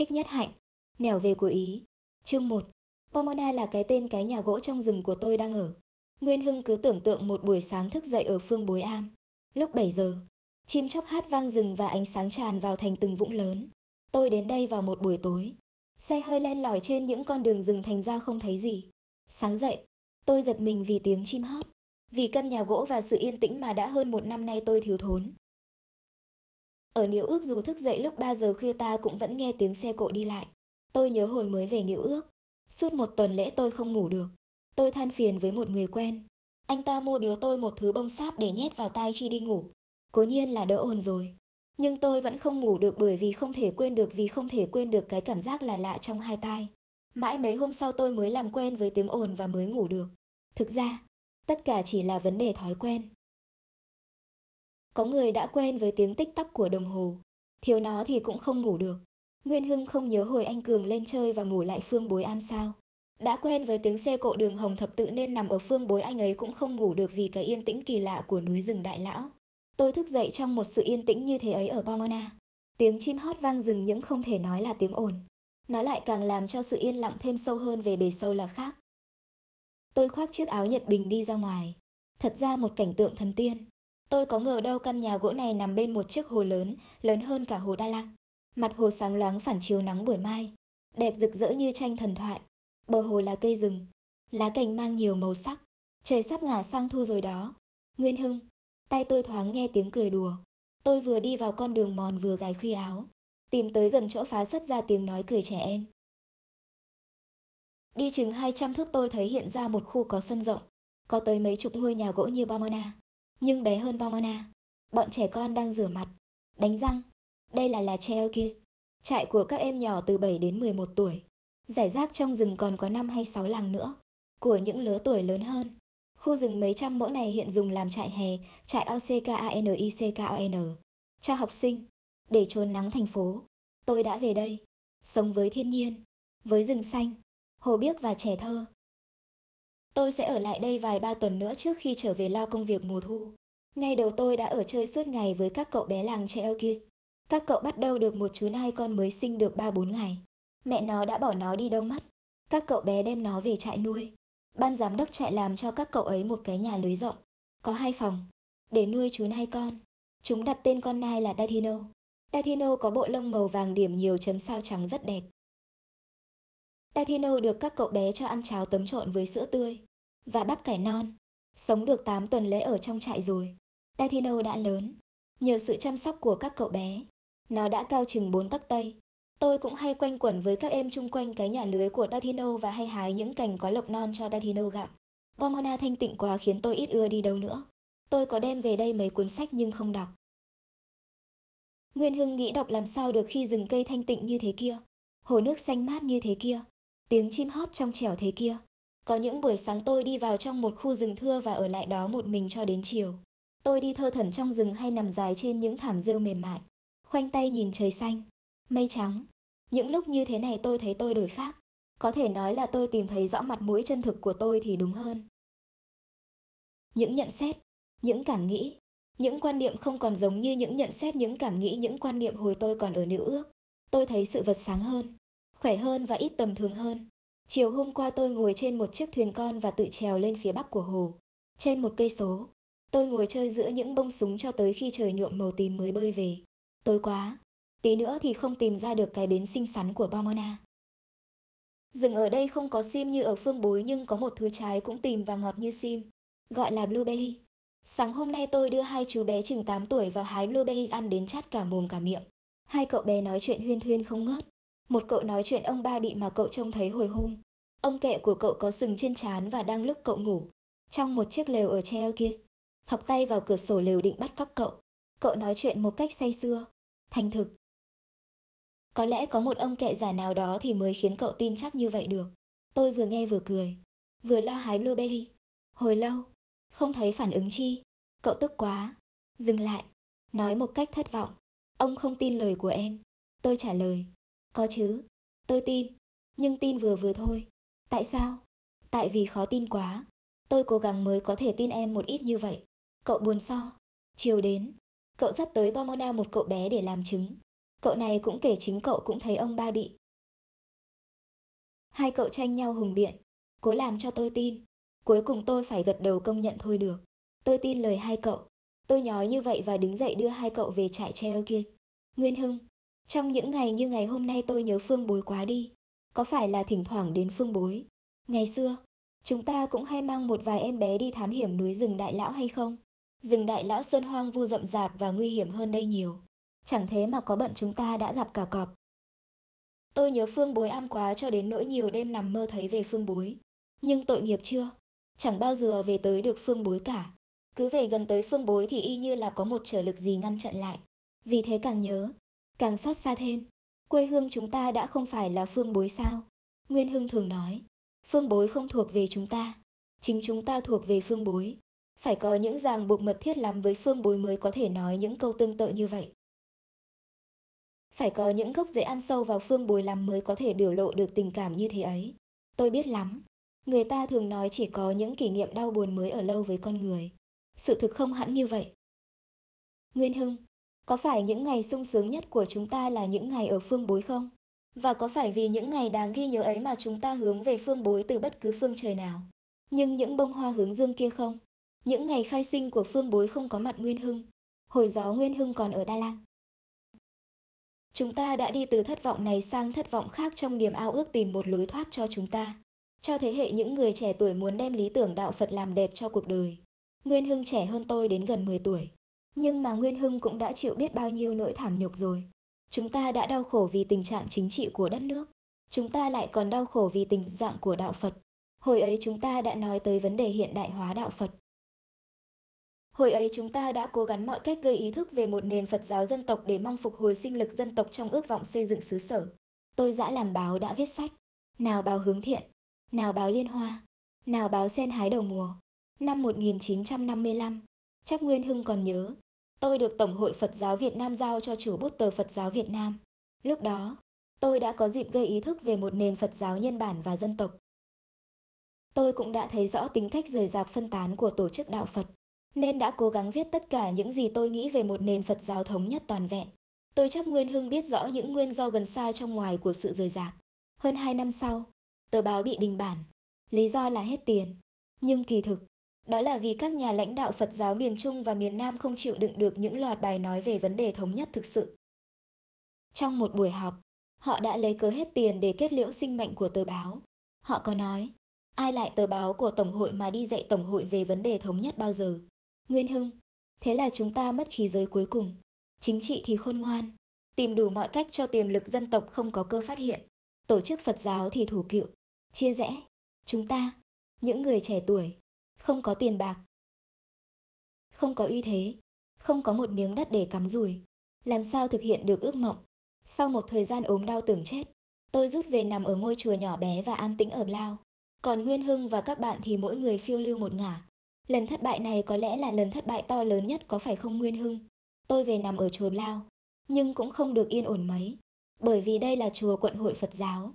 Thích nhất hạnh, nẻo về của Ý. Chương 1 Pomona là cái tên cái nhà gỗ trong rừng của tôi đang ở. Nguyên Hưng cứ tưởng tượng một buổi sáng thức dậy ở phương Bối Am. Lúc 7 giờ, chim chóc hát vang rừng và ánh sáng tràn vào thành từng vũng lớn. Tôi đến đây vào một buổi tối. Xe hơi len lỏi trên những con đường rừng thành ra không thấy gì. Sáng dậy, tôi giật mình vì tiếng chim hót. Vì căn nhà gỗ và sự yên tĩnh mà đã hơn một năm nay tôi thiếu thốn. Ở niễu ước dù thức dậy lúc 3 giờ khuya ta cũng vẫn nghe tiếng xe cộ đi lại. Tôi nhớ hồi mới về niễu ước. Suốt một tuần lễ tôi không ngủ được. Tôi than phiền với một người quen. Anh ta mua đứa tôi một thứ bông sáp để nhét vào tai khi đi ngủ. Cố nhiên là đỡ ồn rồi. Nhưng tôi vẫn không ngủ được bởi vì không thể quên được vì không thể quên được cái cảm giác là lạ trong hai tai. Mãi mấy hôm sau tôi mới làm quen với tiếng ồn và mới ngủ được. Thực ra, tất cả chỉ là vấn đề thói quen. Có người đã quen với tiếng tích tắc của đồng hồ, thiếu nó thì cũng không ngủ được. Nguyên Hưng không nhớ hồi anh Cường lên chơi và ngủ lại phương bối am sao. Đã quen với tiếng xe cộ đường hồng thập tự nên nằm ở phương bối anh ấy cũng không ngủ được vì cái yên tĩnh kỳ lạ của núi rừng đại lão. Tôi thức dậy trong một sự yên tĩnh như thế ấy ở Pomona. Tiếng chim hót vang rừng những không thể nói là tiếng ồn. Nó lại càng làm cho sự yên lặng thêm sâu hơn về bề sâu là khác. Tôi khoác chiếc áo Nhật Bình đi ra ngoài. Thật ra một cảnh tượng thần tiên. Tôi có ngờ đâu căn nhà gỗ này nằm bên một chiếc hồ lớn, lớn hơn cả hồ Đa Lạt. Mặt hồ sáng loáng phản chiếu nắng buổi mai, đẹp rực rỡ như tranh thần thoại. Bờ hồ là cây rừng, lá cành mang nhiều màu sắc. Trời sắp ngả sang thu rồi đó. Nguyên Hưng, tay tôi thoáng nghe tiếng cười đùa. Tôi vừa đi vào con đường mòn vừa gài khuy áo, tìm tới gần chỗ phá xuất ra tiếng nói cười trẻ em. Đi chừng 200 thước tôi thấy hiện ra một khu có sân rộng, có tới mấy chục ngôi nhà gỗ như Bomona, nhưng bé hơn Bomona. Bọn trẻ con đang rửa mặt, đánh răng. Đây là là Cherokee, trại của các em nhỏ từ 7 đến 11 tuổi. Giải rác trong rừng còn có 5 hay 6 làng nữa, của những lứa tuổi lớn hơn. Khu rừng mấy trăm mẫu này hiện dùng làm trại hè, trại OCKANICKON, cho học sinh, để trốn nắng thành phố. Tôi đã về đây, sống với thiên nhiên, với rừng xanh, hồ biếc và trẻ thơ. Tôi sẽ ở lại đây vài ba tuần nữa trước khi trở về lo công việc mùa thu. Ngày đầu tôi đã ở chơi suốt ngày với các cậu bé làng treo kia. Các cậu bắt đầu được một chú nai con mới sinh được 3-4 ngày. Mẹ nó đã bỏ nó đi đâu mất. Các cậu bé đem nó về trại nuôi. Ban giám đốc trại làm cho các cậu ấy một cái nhà lưới rộng. Có hai phòng. Để nuôi chú nai con. Chúng đặt tên con nai là Datino. Datino có bộ lông màu vàng điểm nhiều chấm sao trắng rất đẹp. Datino được các cậu bé cho ăn cháo tấm trộn với sữa tươi và bắp cải non. Sống được 8 tuần lễ ở trong trại rồi. Datino đã lớn. Nhờ sự chăm sóc của các cậu bé, nó đã cao chừng 4 tấc tây. Tôi cũng hay quanh quẩn với các em chung quanh cái nhà lưới của Datino và hay hái những cành có lộc non cho Datino gặm. Pomona thanh tịnh quá khiến tôi ít ưa đi đâu nữa. Tôi có đem về đây mấy cuốn sách nhưng không đọc. Nguyên Hưng nghĩ đọc làm sao được khi rừng cây thanh tịnh như thế kia, hồ nước xanh mát như thế kia, tiếng chim hót trong trẻo thế kia. Có những buổi sáng tôi đi vào trong một khu rừng thưa và ở lại đó một mình cho đến chiều. Tôi đi thơ thẩn trong rừng hay nằm dài trên những thảm rêu mềm mại, khoanh tay nhìn trời xanh, mây trắng. Những lúc như thế này tôi thấy tôi đổi khác. Có thể nói là tôi tìm thấy rõ mặt mũi chân thực của tôi thì đúng hơn. Những nhận xét, những cảm nghĩ, những quan niệm không còn giống như những nhận xét những cảm nghĩ những quan niệm hồi tôi còn ở nữ ước. Tôi thấy sự vật sáng hơn, khỏe hơn và ít tầm thường hơn. Chiều hôm qua tôi ngồi trên một chiếc thuyền con và tự trèo lên phía bắc của hồ. Trên một cây số, tôi ngồi chơi giữa những bông súng cho tới khi trời nhuộm màu tím mới bơi về. Tối quá, tí nữa thì không tìm ra được cái bến xinh xắn của Pomona. Rừng ở đây không có sim như ở phương bối nhưng có một thứ trái cũng tìm và ngọt như sim, gọi là blueberry. Sáng hôm nay tôi đưa hai chú bé chừng 8 tuổi vào hái blueberry ăn đến chát cả mồm cả miệng. Hai cậu bé nói chuyện huyên thuyên không ngớt. Một cậu nói chuyện ông ba bị mà cậu trông thấy hồi hôm. Ông kệ của cậu có sừng trên trán và đang lúc cậu ngủ. Trong một chiếc lều ở treo kia. thọc tay vào cửa sổ lều định bắt cóc cậu. Cậu nói chuyện một cách say sưa. Thành thực. Có lẽ có một ông kệ giả nào đó thì mới khiến cậu tin chắc như vậy được. Tôi vừa nghe vừa cười. Vừa lo hái blueberry. Hồi lâu. Không thấy phản ứng chi. Cậu tức quá. Dừng lại. Nói một cách thất vọng. Ông không tin lời của em. Tôi trả lời. Có chứ, tôi tin, nhưng tin vừa vừa thôi. Tại sao? Tại vì khó tin quá. Tôi cố gắng mới có thể tin em một ít như vậy. Cậu buồn so. Chiều đến, cậu dắt tới Pomona một cậu bé để làm chứng. Cậu này cũng kể chính cậu cũng thấy ông ba bị. Hai cậu tranh nhau hùng biện, cố làm cho tôi tin. Cuối cùng tôi phải gật đầu công nhận thôi được. Tôi tin lời hai cậu. Tôi nhói như vậy và đứng dậy đưa hai cậu về trại Cherokee. Nguyên Hưng, trong những ngày như ngày hôm nay tôi nhớ Phương Bối quá đi. Có phải là thỉnh thoảng đến Phương Bối? Ngày xưa, chúng ta cũng hay mang một vài em bé đi thám hiểm núi rừng Đại Lão hay không? Rừng Đại Lão sơn hoang vu rậm rạp và nguy hiểm hơn đây nhiều. Chẳng thế mà có bận chúng ta đã gặp cả cọp. Tôi nhớ Phương Bối am quá cho đến nỗi nhiều đêm nằm mơ thấy về Phương Bối. Nhưng tội nghiệp chưa? Chẳng bao giờ về tới được Phương Bối cả. Cứ về gần tới Phương Bối thì y như là có một trở lực gì ngăn chặn lại. Vì thế càng nhớ, càng xót xa thêm. Quê hương chúng ta đã không phải là Phương Bối sao? Nguyên Hưng thường nói, Phương Bối không thuộc về chúng ta. Chính chúng ta thuộc về Phương Bối. Phải có những ràng buộc mật thiết lắm với Phương Bối mới có thể nói những câu tương tự như vậy. Phải có những gốc rễ ăn sâu vào Phương Bối lắm mới có thể biểu lộ được tình cảm như thế ấy. Tôi biết lắm. Người ta thường nói chỉ có những kỷ niệm đau buồn mới ở lâu với con người. Sự thực không hẳn như vậy. Nguyên Hưng, có phải những ngày sung sướng nhất của chúng ta là những ngày ở phương bối không? Và có phải vì những ngày đáng ghi nhớ ấy mà chúng ta hướng về phương bối từ bất cứ phương trời nào? Nhưng những bông hoa hướng dương kia không? Những ngày khai sinh của phương bối không có mặt Nguyên Hưng. Hồi gió Nguyên Hưng còn ở Đa Lan. Chúng ta đã đi từ thất vọng này sang thất vọng khác trong niềm ao ước tìm một lối thoát cho chúng ta. Cho thế hệ những người trẻ tuổi muốn đem lý tưởng đạo Phật làm đẹp cho cuộc đời. Nguyên Hưng trẻ hơn tôi đến gần 10 tuổi. Nhưng mà Nguyên Hưng cũng đã chịu biết bao nhiêu nỗi thảm nhục rồi. Chúng ta đã đau khổ vì tình trạng chính trị của đất nước. Chúng ta lại còn đau khổ vì tình dạng của đạo Phật. Hồi ấy chúng ta đã nói tới vấn đề hiện đại hóa đạo Phật. Hồi ấy chúng ta đã cố gắng mọi cách gây ý thức về một nền Phật giáo dân tộc để mong phục hồi sinh lực dân tộc trong ước vọng xây dựng xứ sở. Tôi dã làm báo đã viết sách. Nào báo hướng thiện, nào báo liên hoa, nào báo sen hái đầu mùa. Năm 1955, chắc Nguyên Hưng còn nhớ, tôi được Tổng hội Phật giáo Việt Nam giao cho chủ bút tờ Phật giáo Việt Nam. Lúc đó, tôi đã có dịp gây ý thức về một nền Phật giáo nhân bản và dân tộc. Tôi cũng đã thấy rõ tính cách rời rạc phân tán của tổ chức đạo Phật, nên đã cố gắng viết tất cả những gì tôi nghĩ về một nền Phật giáo thống nhất toàn vẹn. Tôi chắc Nguyên Hưng biết rõ những nguyên do gần xa trong ngoài của sự rời rạc. Hơn hai năm sau, tờ báo bị đình bản. Lý do là hết tiền. Nhưng kỳ thực, đó là vì các nhà lãnh đạo Phật giáo miền Trung và miền Nam không chịu đựng được những loạt bài nói về vấn đề thống nhất thực sự. Trong một buổi họp, họ đã lấy cớ hết tiền để kết liễu sinh mệnh của tờ báo. Họ có nói, ai lại tờ báo của Tổng hội mà đi dạy Tổng hội về vấn đề thống nhất bao giờ? Nguyên Hưng, thế là chúng ta mất khí giới cuối cùng. Chính trị thì khôn ngoan, tìm đủ mọi cách cho tiềm lực dân tộc không có cơ phát hiện. Tổ chức Phật giáo thì thủ cựu, chia rẽ. Chúng ta, những người trẻ tuổi, không có tiền bạc, không có uy thế, không có một miếng đất để cắm rùi. Làm sao thực hiện được ước mộng? Sau một thời gian ốm đau tưởng chết, tôi rút về nằm ở ngôi chùa nhỏ bé và an tĩnh ở Lao. Còn Nguyên Hưng và các bạn thì mỗi người phiêu lưu một ngả. Lần thất bại này có lẽ là lần thất bại to lớn nhất có phải không Nguyên Hưng? Tôi về nằm ở chùa Lao, nhưng cũng không được yên ổn mấy, bởi vì đây là chùa quận hội Phật giáo.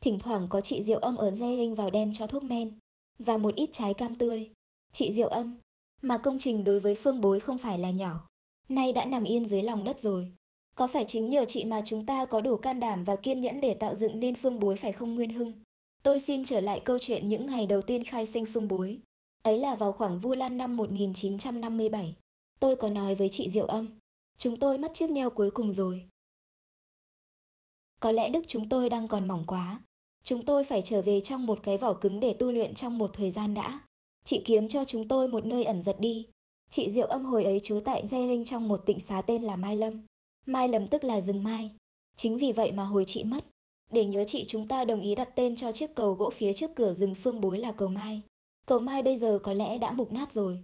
Thỉnh thoảng có chị Diệu Âm ở dây linh vào đem cho thuốc men, và một ít trái cam tươi. Chị Diệu Âm, mà công trình đối với Phương Bối không phải là nhỏ, nay đã nằm yên dưới lòng đất rồi. Có phải chính nhờ chị mà chúng ta có đủ can đảm và kiên nhẫn để tạo dựng nên Phương Bối phải không Nguyên Hưng? Tôi xin trở lại câu chuyện những ngày đầu tiên khai sinh Phương Bối. Ấy là vào khoảng Vu Lan năm 1957. Tôi có nói với chị Diệu Âm, chúng tôi mất chiếc neo cuối cùng rồi. Có lẽ đức chúng tôi đang còn mỏng quá, Chúng tôi phải trở về trong một cái vỏ cứng để tu luyện trong một thời gian đã. Chị kiếm cho chúng tôi một nơi ẩn giật đi. Chị Diệu âm hồi ấy trú tại Dê Linh trong một tịnh xá tên là Mai Lâm. Mai Lâm tức là rừng mai. Chính vì vậy mà hồi chị mất. Để nhớ chị chúng ta đồng ý đặt tên cho chiếc cầu gỗ phía trước cửa rừng phương bối là cầu Mai. Cầu Mai bây giờ có lẽ đã mục nát rồi.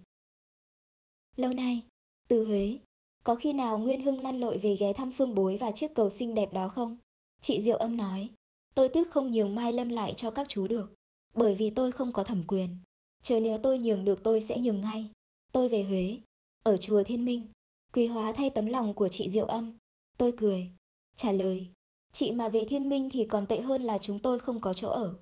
Lâu nay, từ Huế, có khi nào Nguyên Hưng lăn lội về ghé thăm phương bối và chiếc cầu xinh đẹp đó không? Chị Diệu âm nói. Tôi tiếc không nhường Mai Lâm lại cho các chú được, bởi vì tôi không có thẩm quyền. Chờ nếu tôi nhường được tôi sẽ nhường ngay. Tôi về Huế, ở chùa Thiên Minh, quý hóa thay tấm lòng của chị Diệu Âm. Tôi cười, trả lời, chị mà về Thiên Minh thì còn tệ hơn là chúng tôi không có chỗ ở.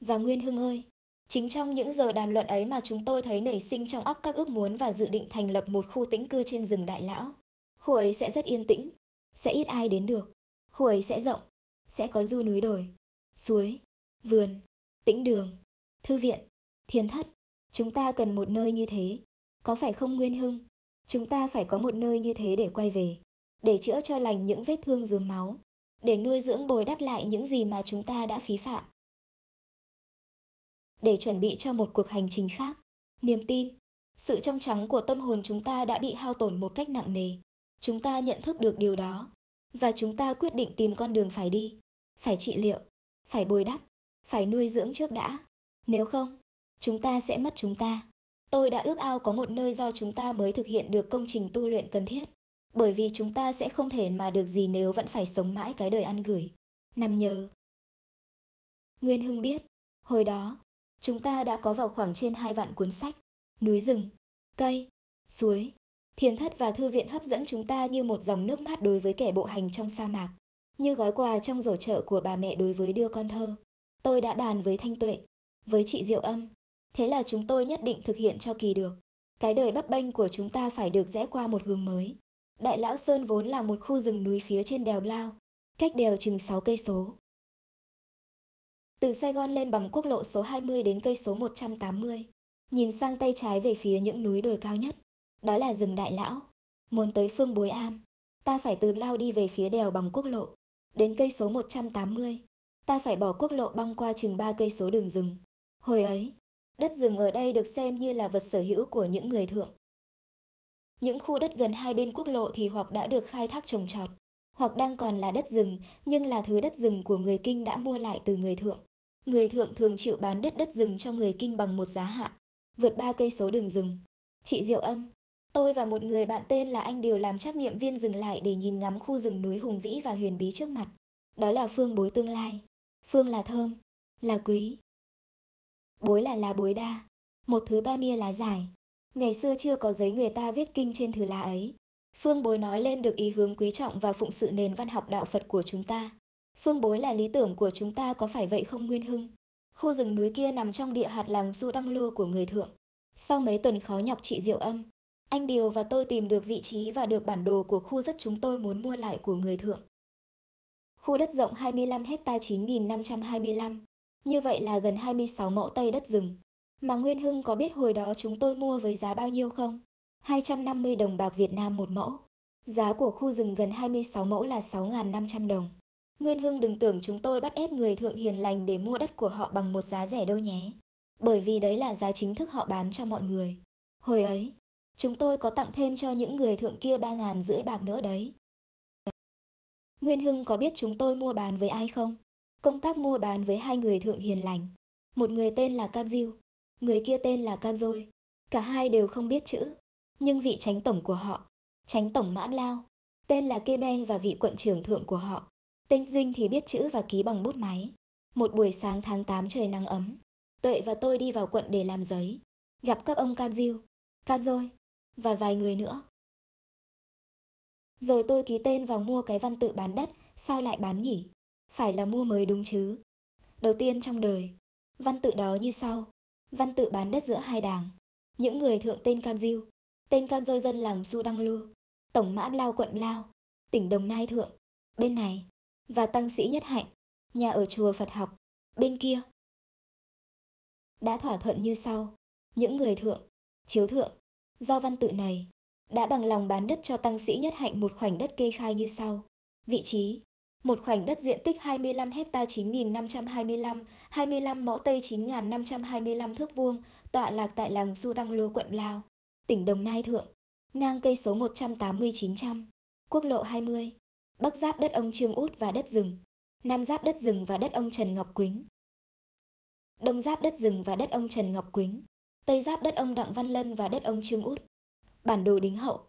Và Nguyên Hưng ơi, chính trong những giờ đàm luận ấy mà chúng tôi thấy nảy sinh trong óc các ước muốn và dự định thành lập một khu tĩnh cư trên rừng Đại Lão. Khu ấy sẽ rất yên tĩnh, sẽ ít ai đến được. Khu ấy sẽ rộng, sẽ có du núi đồi, suối, vườn, tĩnh đường, thư viện, thiên thất. Chúng ta cần một nơi như thế, có phải không Nguyên Hưng? Chúng ta phải có một nơi như thế để quay về, để chữa cho lành những vết thương dườm máu, để nuôi dưỡng bồi đắp lại những gì mà chúng ta đã phí phạm. Để chuẩn bị cho một cuộc hành trình khác, niềm tin, sự trong trắng của tâm hồn chúng ta đã bị hao tổn một cách nặng nề. Chúng ta nhận thức được điều đó và chúng ta quyết định tìm con đường phải đi, phải trị liệu, phải bồi đắp, phải nuôi dưỡng trước đã. Nếu không, chúng ta sẽ mất chúng ta. Tôi đã ước ao có một nơi do chúng ta mới thực hiện được công trình tu luyện cần thiết, bởi vì chúng ta sẽ không thể mà được gì nếu vẫn phải sống mãi cái đời ăn gửi. Nằm nhớ. Nguyên Hưng biết, hồi đó, chúng ta đã có vào khoảng trên hai vạn cuốn sách, núi rừng, cây, suối, thiền thất và thư viện hấp dẫn chúng ta như một dòng nước mát đối với kẻ bộ hành trong sa mạc, như gói quà trong rổ chợ của bà mẹ đối với đưa con thơ. Tôi đã bàn với Thanh Tuệ, với chị Diệu Âm, thế là chúng tôi nhất định thực hiện cho kỳ được. Cái đời bấp bênh của chúng ta phải được rẽ qua một hướng mới. Đại Lão Sơn vốn là một khu rừng núi phía trên đèo Lao, cách đèo chừng 6 cây số. Từ Sài Gòn lên bằng quốc lộ số 20 đến cây số 180, nhìn sang tay trái về phía những núi đồi cao nhất, đó là rừng Đại Lão. Muốn tới phương Bối Am, ta phải từ Lao đi về phía đèo bằng quốc lộ, đến cây số 180, ta phải bỏ quốc lộ băng qua chừng 3 cây số đường rừng. Hồi ấy, đất rừng ở đây được xem như là vật sở hữu của những người thượng. Những khu đất gần hai bên quốc lộ thì hoặc đã được khai thác trồng trọt, hoặc đang còn là đất rừng, nhưng là thứ đất rừng của người Kinh đã mua lại từ người thượng. Người thượng thường chịu bán đất đất rừng cho người Kinh bằng một giá hạ, vượt ba cây số đường rừng. Chị Diệu Âm, tôi và một người bạn tên là anh đều làm trắc nghiệm viên dừng lại để nhìn ngắm khu rừng núi hùng vĩ và huyền bí trước mặt. Đó là phương bối tương lai. Phương là thơm, là quý. Bối là lá bối đa, một thứ ba mia lá dài. Ngày xưa chưa có giấy người ta viết kinh trên thứ lá ấy. Phương bối nói lên được ý hướng quý trọng và phụng sự nền văn học đạo Phật của chúng ta. Phương bối là lý tưởng của chúng ta có phải vậy không Nguyên Hưng? Khu rừng núi kia nằm trong địa hạt làng Du Đăng Lô của người thượng. Sau mấy tuần khó nhọc trị diệu âm, anh Điều và tôi tìm được vị trí và được bản đồ của khu đất chúng tôi muốn mua lại của người thượng. Khu đất rộng 25 hecta 9.525, như vậy là gần 26 mẫu tây đất rừng. Mà Nguyên Hưng có biết hồi đó chúng tôi mua với giá bao nhiêu không? 250 đồng bạc Việt Nam một mẫu. Giá của khu rừng gần 26 mẫu là 6.500 đồng. Nguyên Hưng đừng tưởng chúng tôi bắt ép người thượng hiền lành để mua đất của họ bằng một giá rẻ đâu nhé. Bởi vì đấy là giá chính thức họ bán cho mọi người. Hồi ấy, chúng tôi có tặng thêm cho những người thượng kia ba ngàn rưỡi bạc nữa đấy. Nguyên Hưng có biết chúng tôi mua bán với ai không? Công tác mua bán với hai người thượng hiền lành. Một người tên là Can Diêu, người kia tên là Can Dôi. Cả hai đều không biết chữ, nhưng vị tránh tổng của họ, tránh tổng Mãn Lao, tên là Kê Be và vị quận trưởng thượng của họ, Tên Dinh thì biết chữ và ký bằng bút máy. Một buổi sáng tháng 8 trời nắng ấm, Tuệ và tôi đi vào quận để làm giấy, gặp các ông Can Diêu, Can Dôi và vài người nữa. Rồi tôi ký tên vào mua cái văn tự bán đất, sao lại bán nhỉ? Phải là mua mới đúng chứ. Đầu tiên trong đời, văn tự đó như sau. Văn tự bán đất giữa hai đảng. Những người thượng tên cam Diêu, tên cam Dôi dân làng Su Đăng Lưu, Tổng mã Lao quận Lao, tỉnh Đồng Nai Thượng. Bên này, và tăng sĩ Nhất Hạnh, nhà ở chùa Phật học, bên kia. Đã thỏa thuận như sau, những người thượng, chiếu thượng, do văn tự này, đã bằng lòng bán đất cho tăng sĩ Nhất Hạnh một khoảnh đất kê khai như sau. Vị trí, một khoảnh đất diện tích 25 hecta 9525, 25 mẫu Tây 9.525 thước vuông, tọa lạc tại làng Du Đăng Lô quận Lào, tỉnh Đồng Nai Thượng, ngang cây số 180-900, quốc lộ 20, Bắc giáp đất ông Trương Út và đất rừng, Nam giáp đất rừng và đất ông Trần Ngọc Quýnh. Đông giáp đất rừng và đất ông Trần Ngọc Quýnh, Tây giáp đất ông Đặng Văn Lân và đất ông Trương Út. Bản đồ đính hậu.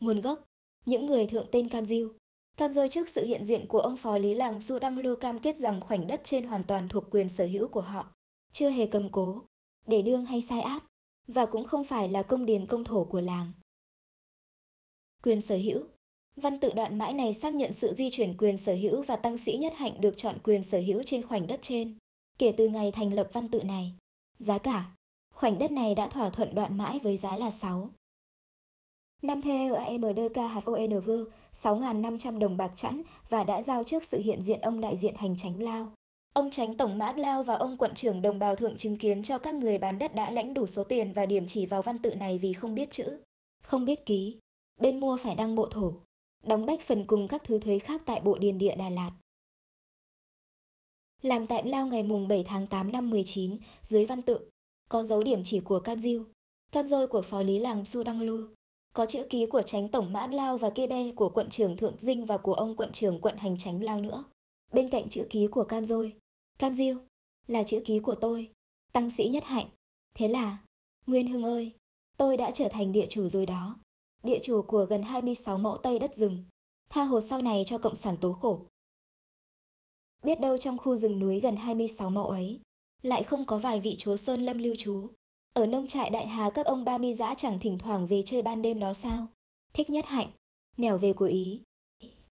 Nguồn gốc, những người thượng tên Cam Diêu. Cam rơi trước sự hiện diện của ông phó lý làng Du Đăng Lưu cam kết rằng khoảnh đất trên hoàn toàn thuộc quyền sở hữu của họ, chưa hề cầm cố, để đương hay sai áp, và cũng không phải là công điền công thổ của làng. Quyền sở hữu Văn tự đoạn mãi này xác nhận sự di chuyển quyền sở hữu và tăng sĩ nhất hạnh được chọn quyền sở hữu trên khoảnh đất trên. Kể từ ngày thành lập văn tự này, giá cả, khoảnh đất này đã thỏa thuận đoạn mãi với giá là 6. năm theo AMDKHONV 6.500 đồng bạc chẵn và đã giao trước sự hiện diện ông đại diện hành tránh Lao. Ông tránh tổng mã Lao và ông quận trưởng đồng bào thượng chứng kiến cho các người bán đất đã lãnh đủ số tiền và điểm chỉ vào văn tự này vì không biết chữ, không biết ký. Bên mua phải đăng bộ thổ, đóng bách phần cùng các thứ thuế khác tại bộ điền địa Đà Lạt. Làm tại Lao ngày mùng 7 tháng 8 năm 19, dưới văn tự, có dấu điểm chỉ của Can Diêu, Can Dôi của phó lý làng Su Đăng Lu, có chữ ký của tránh tổng mã Lao và kê be của quận trưởng Thượng Dinh và của ông quận trưởng quận hành tránh Lao nữa. Bên cạnh chữ ký của Can rôi Can Diêu, là chữ ký của tôi, tăng sĩ nhất hạnh. Thế là, Nguyên Hưng ơi, tôi đã trở thành địa chủ rồi đó. Địa chủ của gần 26 mẫu Tây đất rừng. Tha hồ sau này cho cộng sản tố khổ. Biết đâu trong khu rừng núi gần 26 mẫu ấy, lại không có vài vị chúa Sơn Lâm lưu trú. Ở nông trại đại hà các ông ba mi dã chẳng thỉnh thoảng về chơi ban đêm đó sao? Thích nhất hạnh, nẻo về của Ý,